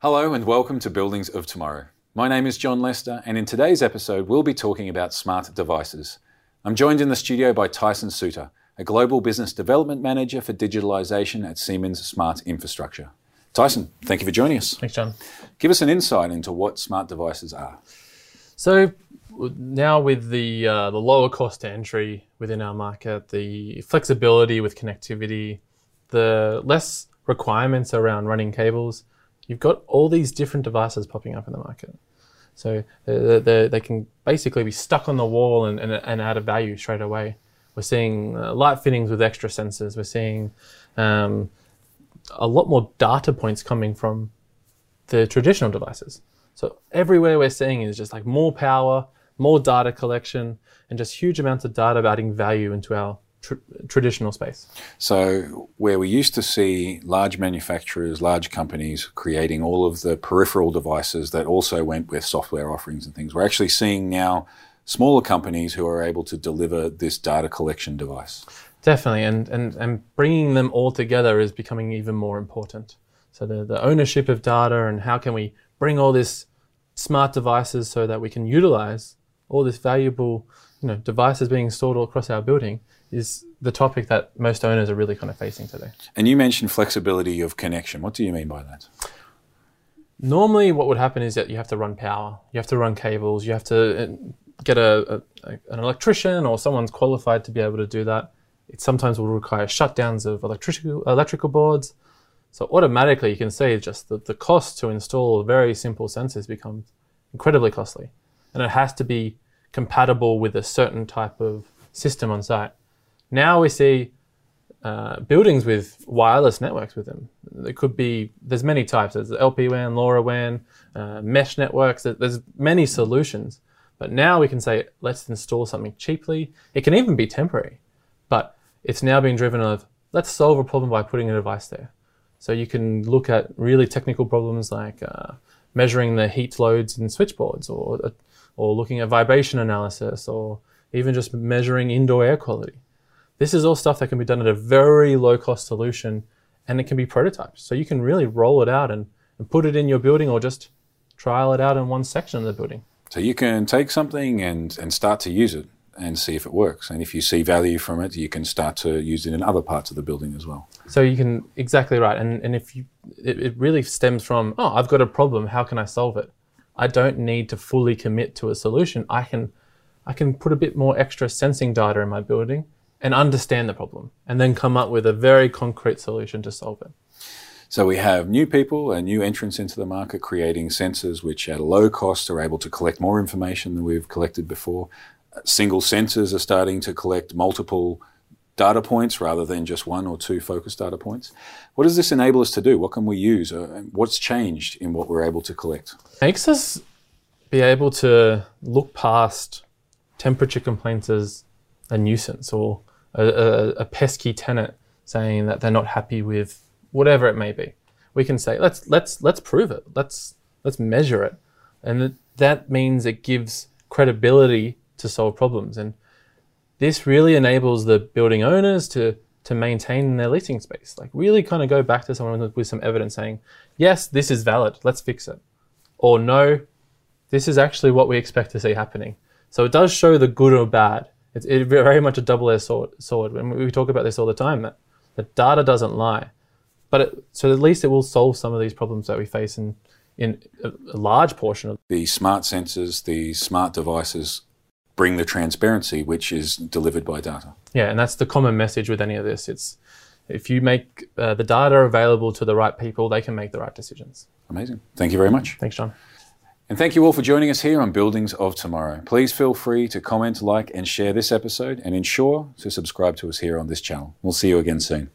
Hello and welcome to Buildings of Tomorrow. My name is John Lester, and in today's episode, we'll be talking about smart devices. I'm joined in the studio by Tyson Soutter, a global business development manager for digitalization at Siemens Smart Infrastructure. Tyson, thank you for joining us. Thanks, John. Give us an insight into what smart devices are. So now with the uh, the lower cost to entry within our market, the flexibility with connectivity, the less requirements around running cables, you've got all these different devices popping up in the market. So they, they, they can basically be stuck on the wall and, and, and add a value straight away. We're seeing uh, light fittings with extra sensors. We're seeing um, a lot more data points coming from the traditional devices. So everywhere we're seeing is just like more power, more data collection, and just huge amounts of data adding value into our tr- traditional space. So, where we used to see large manufacturers, large companies creating all of the peripheral devices that also went with software offerings and things, we're actually seeing now smaller companies who are able to deliver this data collection device. Definitely, and, and, and bringing them all together is becoming even more important. So the, the ownership of data and how can we bring all this smart devices so that we can utilize all this valuable you know, devices being installed all across our building is the topic that most owners are really kind of facing today. And you mentioned flexibility of connection. What do you mean by that? Normally, what would happen is that you have to run power, you have to run cables, you have to uh, get a, a, an electrician or someone's qualified to be able to do that. It sometimes will require shutdowns of electrical electrical boards. So automatically you can see just that the cost to install very simple sensors becomes incredibly costly. And it has to be compatible with a certain type of system on site. Now we see uh, buildings with wireless networks with them. There could be, there's many types. There's LPWAN, LoRaWAN, uh, mesh networks. There's many solutions. But now we can say, let's install something cheaply. It can even be temporary. But it's now being driven of let's solve a problem by putting a device there. So you can look at really technical problems like uh, measuring the heat loads in switchboards, or uh, or looking at vibration analysis, or even just measuring indoor air quality. This is all stuff that can be done at a very low cost solution, and it can be prototyped. So you can really roll it out and, and put it in your building, or just trial it out in one section of the building. So you can take something and, and start to use it and see if it works. And if you see value from it, you can start to use it in other parts of the building as well. So you can exactly right. And and if you it, it really stems from oh I've got a problem. How can I solve it? I don't need to fully commit to a solution. I can I can put a bit more extra sensing data in my building and understand the problem, and then come up with a very concrete solution to solve it. So we have new people and new entrants into the market creating sensors which at a low cost are able to collect more information than we've collected before single sensors are starting to collect multiple data points rather than just one or two focused data points. What does this enable us to do? What can we use? Uh, what's changed in what we're able to collect? Makes us be able to look past temperature complaints as a nuisance or a, a, a pesky tenant saying that they're not happy with whatever it may be. We can say let's let's let's prove it. Let's let's measure it, and that means it gives credibility to solve problems. And this really enables the building owners to to maintain their leasing space. Like really kind of go back to someone with some evidence saying, yes, this is valid, let's fix it. Or no, this is actually what we expect to see happening. So it does show the good or bad. It's it very much a double-edged sword, sword. And we talk about this all the time, that the data doesn't lie. But it, so at least it will solve some of these problems that we face in, in a large portion of the smart sensors, the smart devices bring the transparency which is delivered by data. Yeah, and that's the common message with any of this. It's if you make uh, the data available to the right people, they can make the right decisions. Amazing. Thank you very much. Thanks, John. And thank you all for joining us here on Buildings of Tomorrow. Please feel free to comment, like, and share this episode, and ensure to subscribe to us here on this channel. We'll see you again soon.